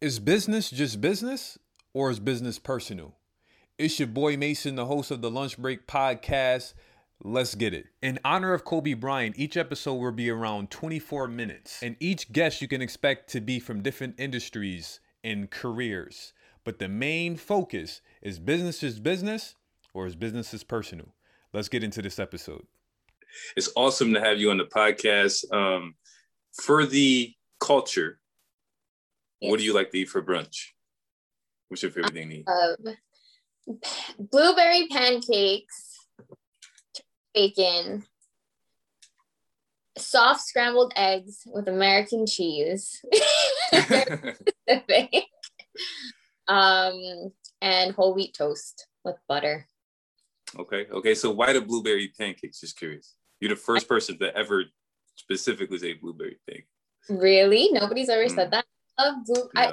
Is business just business or is business personal? It's your boy Mason, the host of the Lunch Break Podcast. Let's get it. In honor of Kobe Bryant, each episode will be around 24 minutes, and each guest you can expect to be from different industries and careers. But the main focus is business is business or is business is personal? Let's get into this episode. It's awesome to have you on the podcast. Um, for the culture, Yes. What do you like to eat for brunch? What's your favorite thing to eat? Blueberry pancakes, bacon, soft scrambled eggs with American cheese, um, and whole wheat toast with butter. Okay. Okay. So why the blueberry pancakes? Just curious. You're the first person to ever specifically say blueberry pancakes. Really? Nobody's ever mm. said that love blue. I,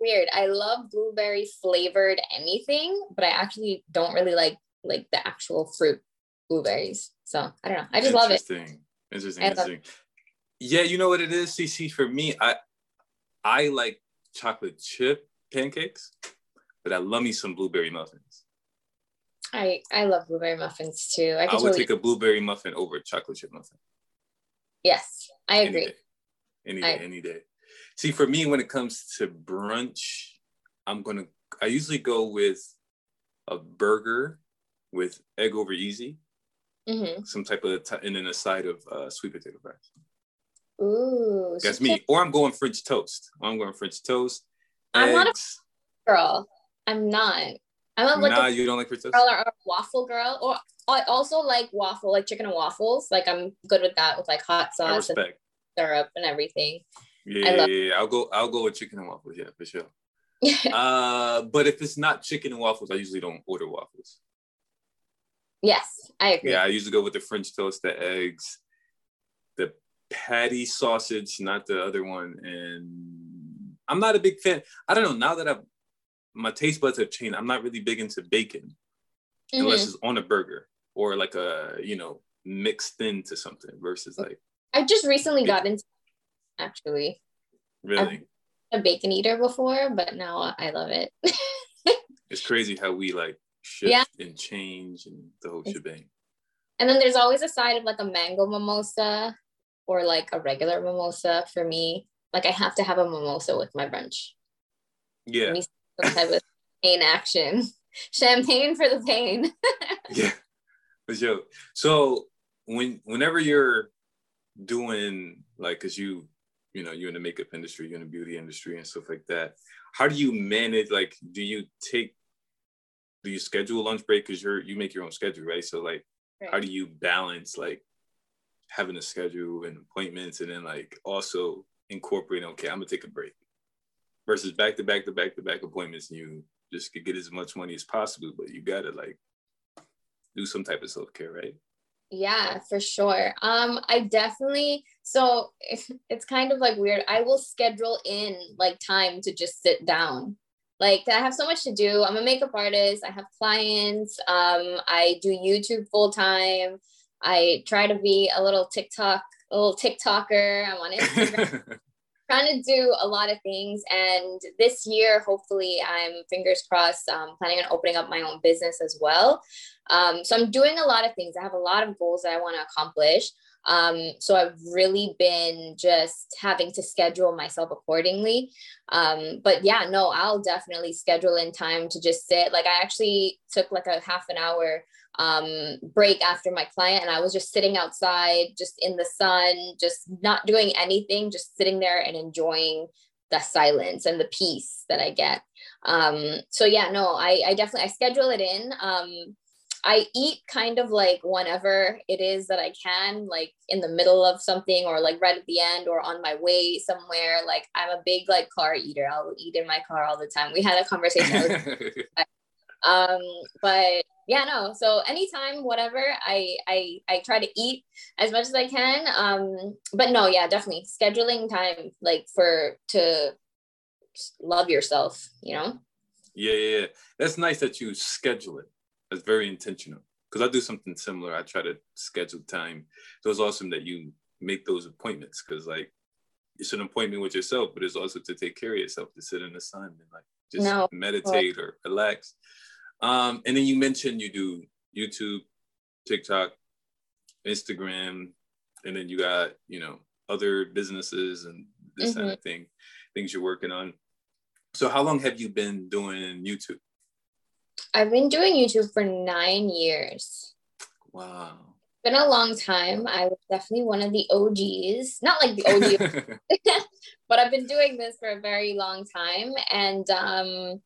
weird. I love blueberry flavored anything, but I actually don't really like like the actual fruit blueberries. So I don't know. I just love it. Interesting. Interesting. Interesting. Yeah, you know what it is, CC. For me, I I like chocolate chip pancakes, but I love me some blueberry muffins. I I love blueberry muffins too. I, I would totally... take a blueberry muffin over a chocolate chip muffin. Yes, I agree. Any day, any day. I... Any day. See, for me, when it comes to brunch, I'm gonna. I usually go with a burger with egg over easy, mm-hmm. some type of, t- and then a side of uh, sweet potato fries. Ooh, that's me. Or I'm going French toast. I'm going French toast. I'm not a girl. I'm not. I'm like nah, a you don't like French toast? Girl or a waffle girl. Or I also like waffle, like chicken and waffles. Like I'm good with that with like hot sauce and syrup and everything. Yeah, yeah, yeah, I'll go. I'll go with chicken and waffles. Yeah, for sure. uh, but if it's not chicken and waffles, I usually don't order waffles. Yes, I agree. Yeah, I usually go with the French toast, the eggs, the patty sausage, not the other one. And I'm not a big fan. I don't know. Now that I've my taste buds have changed, I'm not really big into bacon mm-hmm. unless it's on a burger or like a you know mixed into something versus like. I just recently got into actually. Really? a bacon eater before, but now I love it. it's crazy how we like shift yeah. and change and the whole shebang. And then there's always a side of like a mango mimosa or like a regular mimosa for me. Like I have to have a mimosa with my brunch. Yeah. Some type of pain action. Champagne for the pain. yeah. For sure. So when whenever you're doing like because you you know you're in the makeup industry you're in the beauty industry and stuff like that. How do you manage like do you take do you schedule lunch break? Because you're you make your own schedule right? So like right. how do you balance like having a schedule and appointments and then like also incorporating okay i'm gonna take a break versus back to back to back to back appointments and you just could get as much money as possible but you gotta like do some type of self-care right yeah, for sure. Um, I definitely so it's kind of like weird. I will schedule in like time to just sit down. Like I have so much to do. I'm a makeup artist. I have clients. Um, I do YouTube full time. I try to be a little TikTok, a little TikToker. I'm on Instagram. Trying to do a lot of things. And this year, hopefully, I'm fingers crossed, um, planning on opening up my own business as well. Um, so I'm doing a lot of things. I have a lot of goals that I want to accomplish. Um, so I've really been just having to schedule myself accordingly. Um, but yeah, no, I'll definitely schedule in time to just sit. Like I actually took like a half an hour um, break after my client and I was just sitting outside, just in the sun, just not doing anything, just sitting there and enjoying the silence and the peace that I get. Um, so yeah, no, I, I definitely, I schedule it in. Um, I eat kind of like whenever it is that I can, like in the middle of something or like right at the end or on my way somewhere. Like I'm a big like car eater. I'll eat in my car all the time. We had a conversation. um, but yeah, no. So anytime, whatever, I I I try to eat as much as I can. Um, but no, yeah, definitely scheduling time like for to love yourself. You know. Yeah, yeah, yeah. That's nice that you schedule it that's very intentional because I do something similar. I try to schedule time. So it's awesome that you make those appointments because like it's an appointment with yourself, but it's also to take care of yourself, to sit in the sun and like just no. meditate or relax. Um, and then you mentioned you do YouTube, TikTok, Instagram, and then you got, you know, other businesses and this mm-hmm. kind of thing, things you're working on. So how long have you been doing YouTube? I've been doing YouTube for nine years. Wow. Been a long time. I was definitely one of the OGs. Not like the OG, but I've been doing this for a very long time. And um,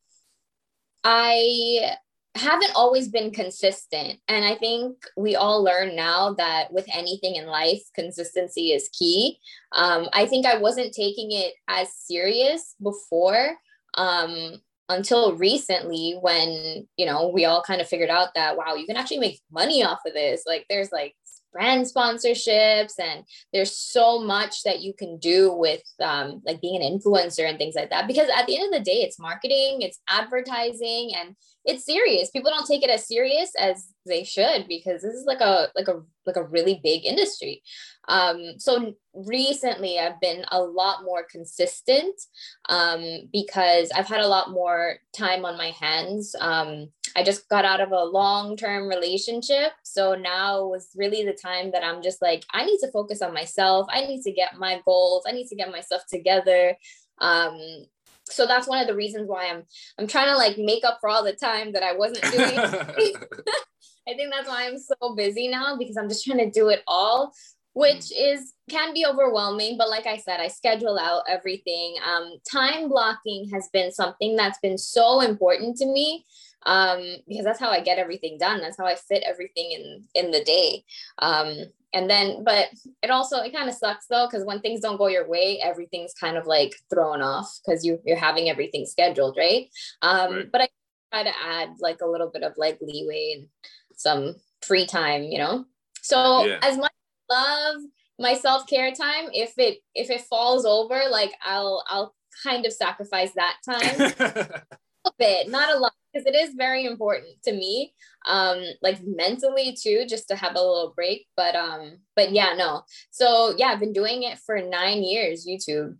I haven't always been consistent. And I think we all learn now that with anything in life, consistency is key. Um, I think I wasn't taking it as serious before um, until recently when, you know, we all kind of figured out that, wow, you can actually make money off of this. Like there's like brand sponsorships and there's so much that you can do with um, like being an influencer and things like that. Because at the end of the day it's marketing it's advertising and it's serious. People don't take it as serious as they should because this is like a like a like a really big industry. Um so recently i've been a lot more consistent um because i've had a lot more time on my hands. Um I just got out of a long term relationship. So now was really the time that I'm just like, I need to focus on myself. I need to get my goals. I need to get myself together. Um, so that's one of the reasons why I'm I'm trying to like make up for all the time that I wasn't doing. I think that's why I'm so busy now because I'm just trying to do it all which mm. is can be overwhelming but like i said i schedule out everything um, time blocking has been something that's been so important to me um, because that's how I get everything done. That's how I fit everything in in the day. Um, and then, but it also it kind of sucks though because when things don't go your way, everything's kind of like thrown off because you you're having everything scheduled, right? Um, right. But I try to add like a little bit of like leeway and some free time, you know. So yeah. as much love my self care time, if it if it falls over, like I'll I'll kind of sacrifice that time. a bit, not a lot because it is very important to me um like mentally too just to have a little break but um but yeah no. So yeah i've been doing it for nine years youtube.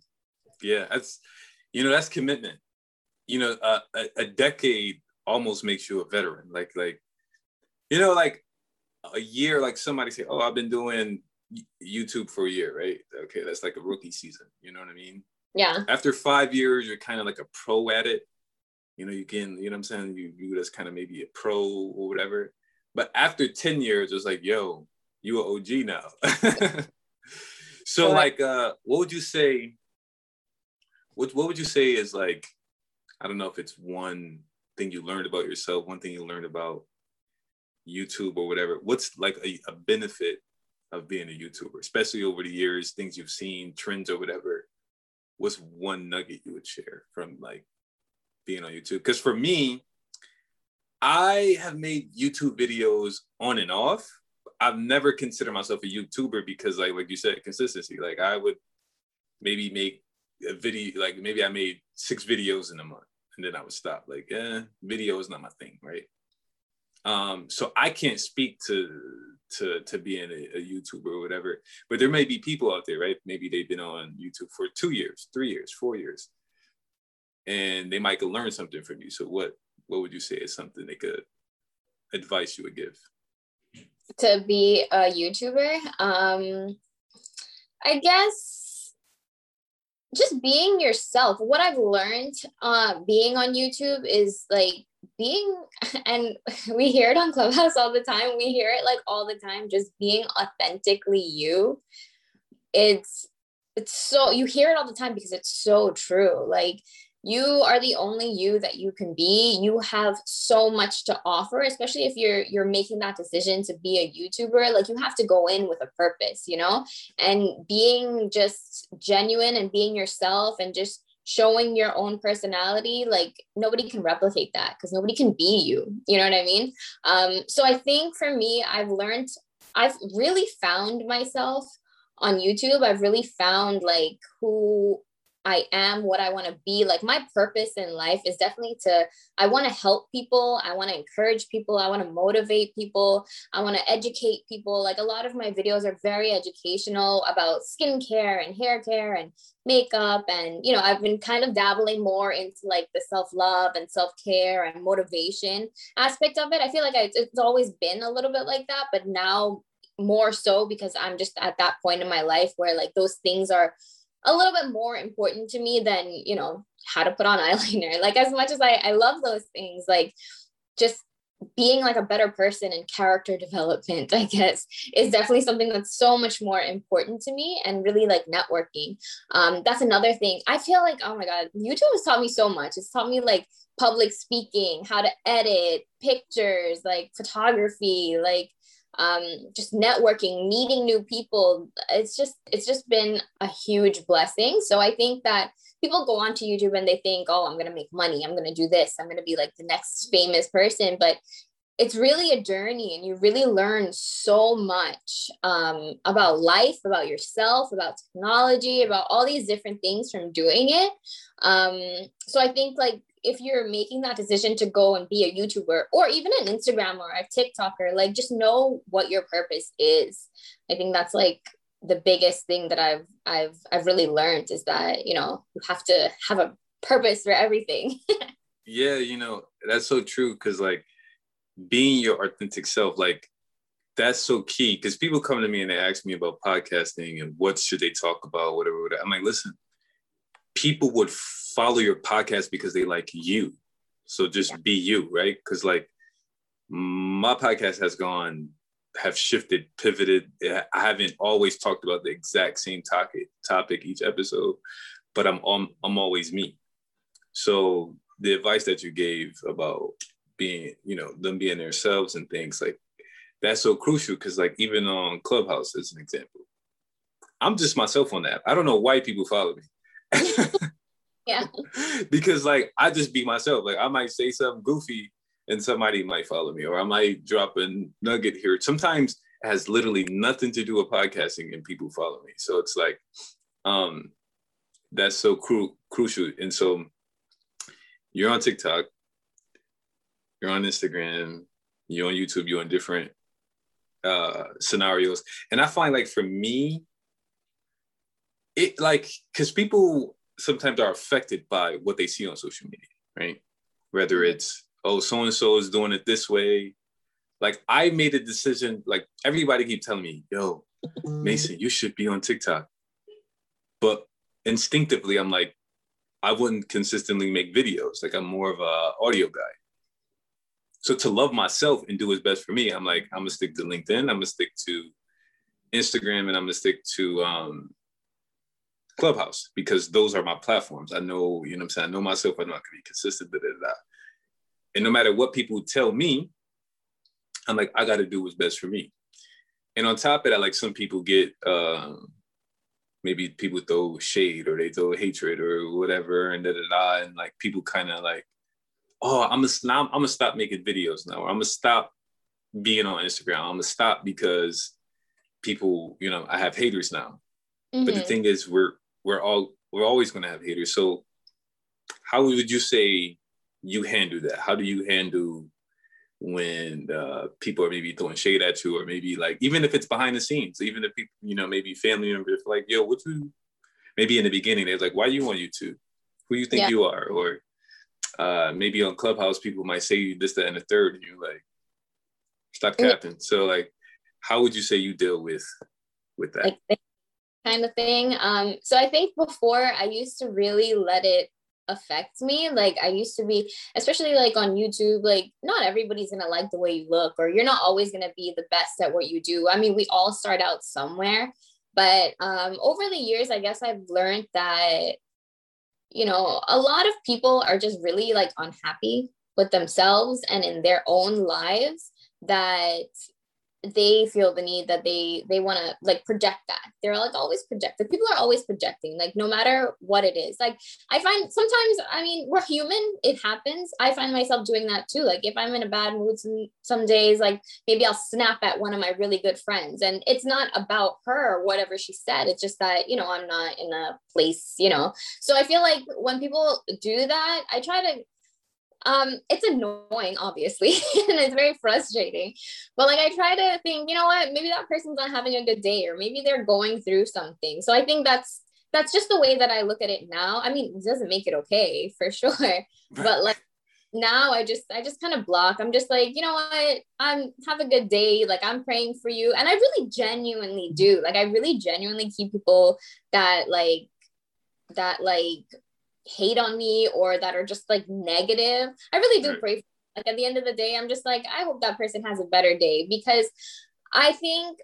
Yeah that's you know that's commitment. You know uh, a, a decade almost makes you a veteran like like you know like a year like somebody say oh i've been doing youtube for a year right? Okay that's like a rookie season you know what i mean? Yeah. After five years you're kind of like a pro at it you know, you can, you know what I'm saying? You view it as kind of maybe a pro or whatever. But after 10 years, it's like, yo, you are OG now. so like uh what would you say? What what would you say is like, I don't know if it's one thing you learned about yourself, one thing you learned about YouTube or whatever. What's like a, a benefit of being a YouTuber, especially over the years, things you've seen, trends or whatever? What's one nugget you would share from like being on YouTube. Because for me, I have made YouTube videos on and off. I've never considered myself a YouTuber because, like, like you said, consistency. Like, I would maybe make a video, like maybe I made six videos in a month, and then I would stop. Like, eh, video is not my thing, right? Um, so I can't speak to to to being a, a YouTuber or whatever. But there may be people out there, right? Maybe they've been on YouTube for two years, three years, four years and they might learn something from you. So what what would you say is something they could advice you would give? To be a YouTuber, um, I guess just being yourself. What I've learned uh, being on YouTube is like being, and we hear it on Clubhouse all the time. We hear it like all the time. Just being authentically you. It's it's so you hear it all the time because it's so true. Like you are the only you that you can be. You have so much to offer especially if you're you're making that decision to be a youtuber like you have to go in with a purpose you know? And being just genuine and being yourself and just showing your own personality like nobody can replicate that because nobody can be you you know what i mean? Um so i think for me i've learned i've really found myself on youtube. I've really found like who I am, what I want to be. Like my purpose in life is definitely to, I want to help people. I want to encourage people. I want to motivate people. I want to educate people. Like a lot of my videos are very educational about skincare and hair care and makeup. And, you know, I've been kind of dabbling more into like the self love and self care and motivation aspect of it. I feel like I, it's always been a little bit like that, but now more so because I'm just at that point in my life where like those things are a little bit more important to me than you know how to put on eyeliner. Like as much as i i love those things like just being like a better person and character development i guess is definitely something that's so much more important to me and really like networking. Um that's another thing. I feel like oh my god youtube has taught me so much. It's taught me like public speaking how to edit pictures like photography like um, just networking, meeting new people. It's just it's just been a huge blessing. So I think that people go onto YouTube and they think, oh, I'm gonna make money. I'm gonna do this. I'm gonna be like the next famous person. But it's really a journey and you really learn so much um, about life about yourself about technology about all these different things from doing it um, so i think like if you're making that decision to go and be a YouTuber or even an Instagram or a TikToker, like just know what your purpose is. I think that's like the biggest thing that I've I've I've really learned is that, you know, you have to have a purpose for everything. yeah, you know, that's so true cuz like being your authentic self like that's so key because people come to me and they ask me about podcasting and what should they talk about whatever, whatever. I'm like, listen, people would follow your podcast because they like you. So just be you, right? Because like my podcast has gone, have shifted, pivoted. I haven't always talked about the exact same topic topic each episode, but I'm I'm, I'm always me. So the advice that you gave about being, you know, them being themselves and things like that's so crucial because like even on Clubhouse as an example, I'm just myself on that. I don't know why people follow me. yeah. because like I just be myself. Like I might say something goofy and somebody might follow me, or I might drop a nugget here. Sometimes it has literally nothing to do with podcasting and people follow me. So it's like, um, that's so cru- crucial. And so you're on TikTok, you're on Instagram, you're on YouTube, you're on different uh, scenarios. And I find like for me, it like because people sometimes are affected by what they see on social media, right? Whether mm-hmm. it's oh so and so is doing it this way. Like I made a decision. Like everybody keep telling me, "Yo, Mason, you should be on TikTok," but instinctively, I'm like, I wouldn't consistently make videos. Like I'm more of a audio guy. So to love myself and do what's best for me, I'm like, I'm gonna stick to LinkedIn. I'm gonna stick to Instagram, and I'm gonna stick to um, Clubhouse because those are my platforms. I know, you know I'm saying? I know myself, I know I can be consistent, da, da, da. And no matter what people tell me, I'm like, I gotta do what's best for me. And on top of that, like some people get uh, maybe people throw shade or they throw hatred or whatever, and da da da. And like people kind of like, oh, I'm gonna I'm gonna stop making videos now, or I'm gonna stop being on Instagram. I'm gonna stop because people, you know, I have haters now. Mm-hmm. But the mm-hmm. thing is, we're we're all we're always going to have haters. So how would you say you handle that? How do you handle when uh, people are maybe throwing shade at you, or maybe like even if it's behind the scenes, even if people, you know, maybe family members like, yo, what you? Maybe in the beginning they're like, why are you on YouTube? Who you think yeah. you are? Or uh, maybe on Clubhouse people might say you this, that, and the third, and you're like, stop capping. So like, how would you say you deal with with that? Like, kind of thing. Um, so I think before I used to really let it affect me. Like I used to be, especially like on YouTube, like not everybody's gonna like the way you look, or you're not always gonna be the best at what you do. I mean, we all start out somewhere. But um, over the years, I guess I've learned that, you know, a lot of people are just really like unhappy with themselves and in their own lives that they feel the need that they they want to like project that. They're like always projected people are always projecting like no matter what it is. Like i find sometimes i mean we're human it happens. I find myself doing that too. Like if i'm in a bad mood some, some days like maybe i'll snap at one of my really good friends and it's not about her or whatever she said it's just that you know i'm not in a place you know. So i feel like when people do that i try to um it's annoying obviously and it's very frustrating. But like i try to think you know what maybe that person's not having a good day or maybe they're going through something. So i think that's that's just the way that i look at it now. I mean it doesn't make it okay for sure. But like now i just i just kind of block. I'm just like you know what? I'm have a good day. Like i'm praying for you. And i really genuinely do. Like i really genuinely keep people that like that like hate on me or that are just like negative. I really do pray. For, like at the end of the day, I'm just like, I hope that person has a better day because I think,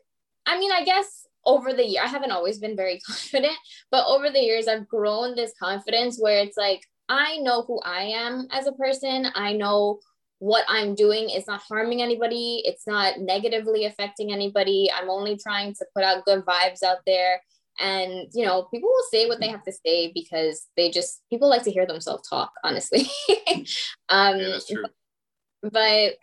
I mean, I guess over the year, I haven't always been very confident, but over the years, I've grown this confidence where it's like, I know who I am as a person. I know what I'm doing is not harming anybody. It's not negatively affecting anybody. I'm only trying to put out good vibes out there and you know people will say what they have to say because they just people like to hear themselves talk honestly. Um yeah, that's true. But,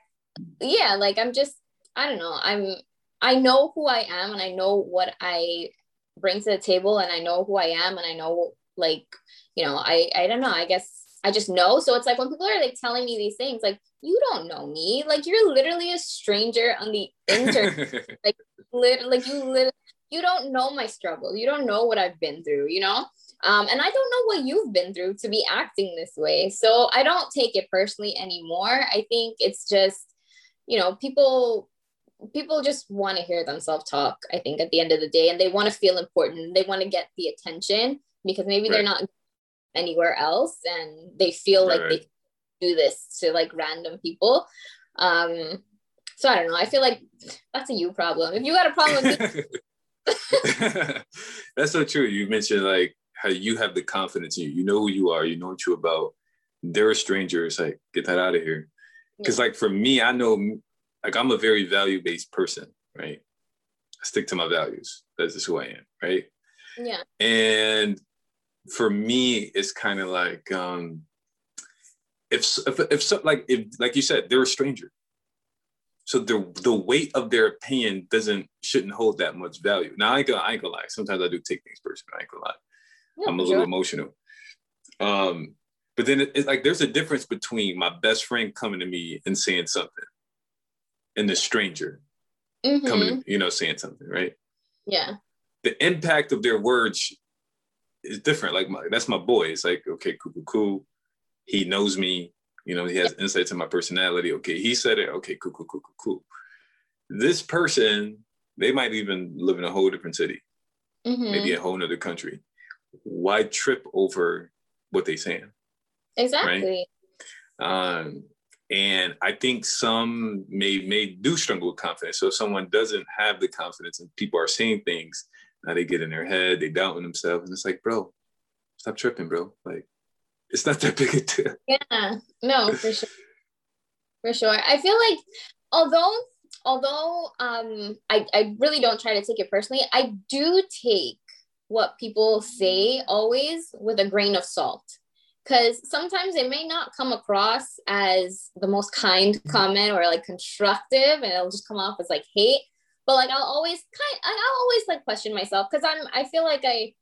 yeah like i'm just i don't know. I'm i know who i am and i know what i bring to the table and i know who i am and i know like you know i i don't know. I guess i just know. So it's like when people are like telling me these things like you don't know me. Like you're literally a stranger on the internet. Like lit- like you literally you don't know my struggle. You don't know what I've been through, you know? Um, and I don't know what you've been through to be acting this way. So I don't take it personally anymore. I think it's just, you know, people people just want to hear themselves talk, I think, at the end of the day. And they want to feel important. They want to get the attention because maybe right. they're not anywhere else and they feel right. like they do this to like random people. Um, so I don't know. I feel like that's a you problem. If you got a problem with That's so true. You mentioned like how you have the confidence in you. You know who you are. You know what you're about. They're a stranger. It's like get that out of here. Because yeah. like for me, I know like I'm a very value based person, right? I stick to my values. That's just who I am, right? Yeah. And for me, it's kind of like um if if if so, like if like you said, they're a stranger so the the weight of their opinion doesn't shouldn't hold that much value. Now I ain't gonna, I ain't gonna lie. Sometimes I do take things personal. I ain't gonna lie. Yeah, I'm a little emotional. Um, but then it, it's like there's a difference between my best friend coming to me and saying something, and the stranger mm-hmm. coming, you know, saying something, right? Yeah. The impact of their words is different. Like my, that's my boy. It's like okay, cool, cool, cool. He knows me. You know, he has insight to my personality. Okay, he said it. Okay, cool, cool, cool, cool, cool. This person, they might even live in a whole different city, mm-hmm. maybe a whole other country. Why trip over what they saying? Exactly. Right? Um, and I think some may may do struggle with confidence. So if someone doesn't have the confidence and people are saying things, now they get in their head, they doubt doubting themselves, and it's like, bro, stop tripping, bro. Like it's not that big a deal. Yeah, no, for sure. For sure. I feel like although although um I, I really don't try to take it personally, I do take what people say always with a grain of salt. Because sometimes it may not come across as the most kind comment or like constructive, and it'll just come off as like hate. But like I'll always kind, I'll always like question myself because I'm I feel like I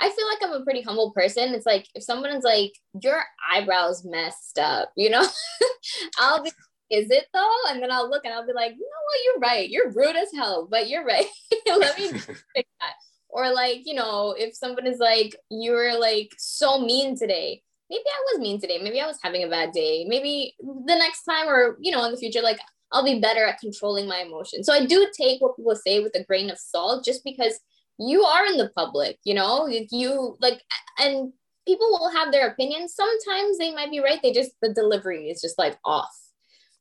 I feel like I'm a pretty humble person. It's like if someone's like, your eyebrows messed up, you know, I'll be, is it though? And then I'll look and I'll be like, you know what, you're right. You're rude as hell, but you're right. Let me fix that. Or like, you know, if someone is like, you're like so mean today, maybe I was mean today. Maybe I was having a bad day. Maybe the next time or, you know, in the future, like I'll be better at controlling my emotions. So I do take what people say with a grain of salt just because you are in the public you know you like and people will have their opinions. Sometimes they might be right. They just the delivery is just like off.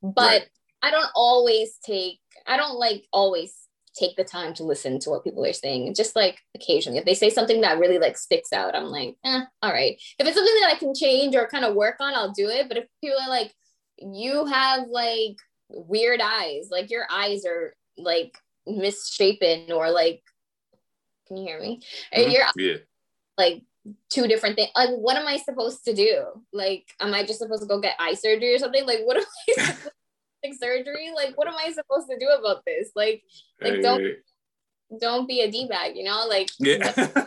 But right. i don't always take i don't like always take the time to listen to what people are saying. Just like occasionally. If they say something that really like sticks out i'm like eh, all right. If it's something that i can change or kind of work on i'll do it. But if people are like you have like weird eyes. Like your eyes are like misshapen or like can you hear me? Mm-hmm. you're yeah. like two different things like what am i supposed to do? Like am i just supposed to go get eye surgery or something? Like what am i like surgery? Like what am i supposed to do about this? Like like hey, don't don't be a d-bag you know? Like yeah.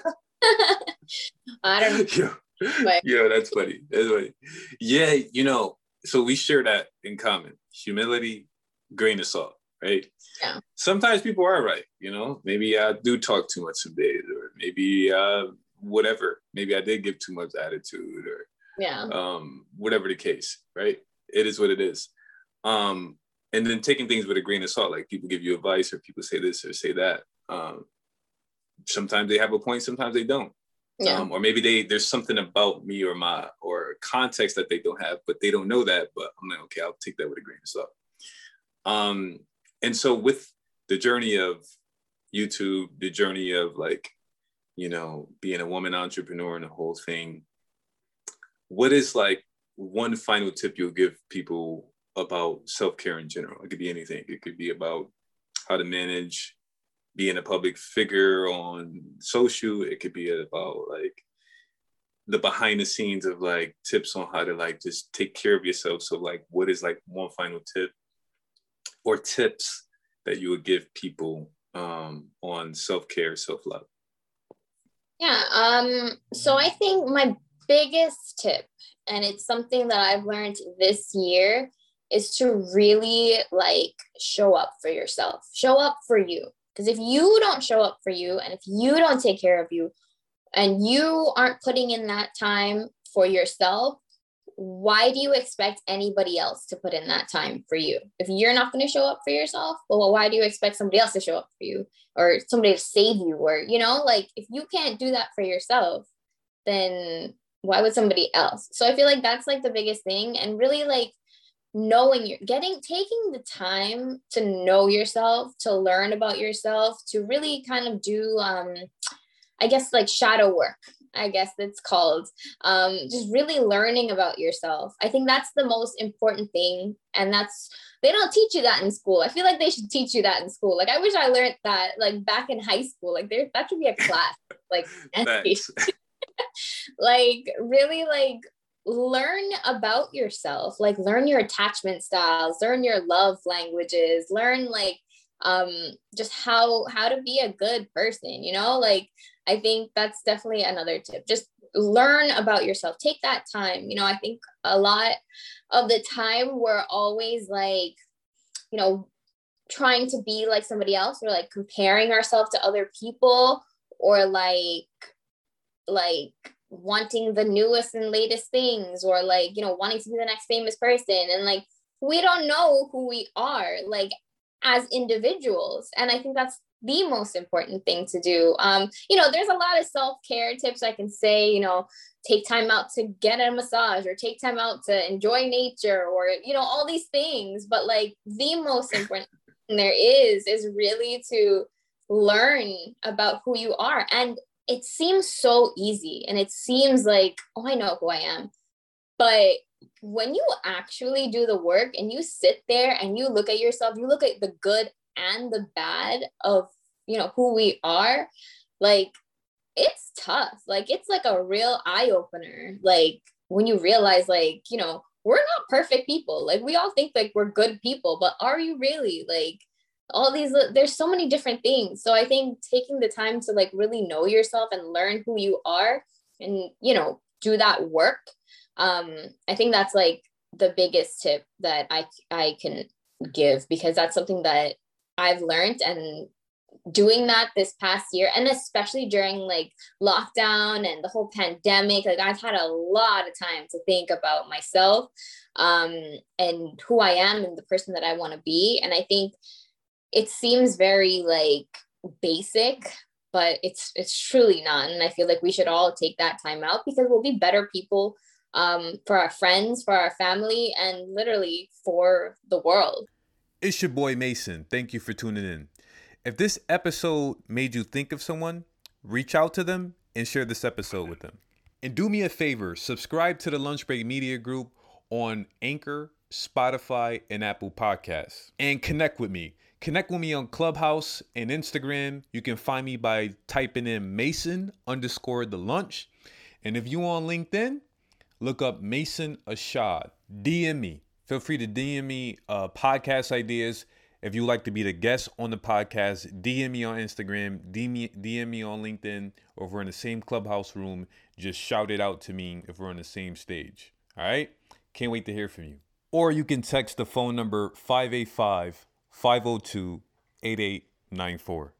I don't know. But, yeah that's funny. That's funny. Yeah you know so we share that in common. Humility grain of salt right? Yeah. Sometimes people are right you know? Maybe i do talk too much some days or maybe uh whatever. Maybe i did give too much attitude or yeah. um whatever the case right? It is what it is. Um and then taking things with a grain of salt like people give you advice or people say this or say that um sometimes they have a point sometimes they don't. Yeah. Um, or maybe they there's something about me or my or context that they don't have, but they don't know that. But I'm like, okay, I'll take that with a grain of salt. Um, and so with the journey of YouTube, the journey of like, you know, being a woman entrepreneur and the whole thing, what is like one final tip you'll give people about self-care in general? It could be anything. It could be about how to manage being a public figure on social. It could be about like the behind the scenes of like tips on how to like just take care of yourself. So like what is like one final tip or tips that you would give people um, on self-care, self-love? Yeah. Um, so I think my biggest tip, and it's something that I've learned this year, is to really like show up for yourself. Show up for you. Because if you don't show up for you and if you don't take care of you and you aren't putting in that time for yourself, why do you expect anybody else to put in that time for you? If you're not going to show up for yourself, well, why do you expect somebody else to show up for you or somebody to save you? Or, you know, like if you can't do that for yourself, then why would somebody else? So I feel like that's like the biggest thing. And really, like, knowing you're getting taking the time to know yourself to learn about yourself to really kind of do um i guess like shadow work i guess that's called um just really learning about yourself. I think that's the most important thing and that's they don't teach you that in school. I feel like they should teach you that in school. Like i wish i learned that like back in high school. Like there that should be a class like like really like learn about yourself. Like learn your attachment styles learn your love languages learn like um just how how to be a good person you know? Like i think that's definitely another tip. Just learn about yourself. Take that time. You know i think a lot of the time we're always like you know trying to be like somebody else or like comparing ourselves to other people or like like wanting the newest and latest things or like you know wanting to be the next famous person. And like we don't know who we are like as individuals. And i think that's the most important thing to do. Um you know there's a lot of self-care tips i can say you know take time out to get a massage or take time out to enjoy nature or you know all these things. But like the most important thing there is is really to learn about who you are. And it seems so easy and it seems like, oh, I know who I am. But when you actually do the work and you sit there and you look at yourself, you look at the good and the bad of, you know, who we are, like it's tough. Like it's like a real eye opener. Like when you realize, like, you know, we're not perfect people. Like we all think like we're good people, but are you really? Like all these there's so many different things so i think taking the time to like really know yourself and learn who you are and you know do that work um i think that's like the biggest tip that i i can give because that's something that i've learned and doing that this past year and especially during like lockdown and the whole pandemic like i've had a lot of time to think about myself um and who i am and the person that i want to be. And i think it seems very like basic but it's it's truly not. And i feel like we should all take that time out because we'll be better people um, for our friends for our family and literally for the world. It's your boy mason. Thank you for tuning in if this episode made you think of someone reach out to them and share this episode with them and do me a favor subscribe to the lunch break media group on anchor spotify and apple podcasts and connect with me Connect with me on Clubhouse and Instagram. You can find me by typing in Mason underscore the lunch. And if you on LinkedIn, look up Mason Ashad. DM me. Feel free to DM me uh, podcast ideas. If you'd like to be the guest on the podcast, DM me on Instagram, DM me, DM me on LinkedIn, or if we're in the same clubhouse room, just shout it out to me if we're on the same stage. All right? Can't wait to hear from you. Or you can text the phone number 585 502 8894.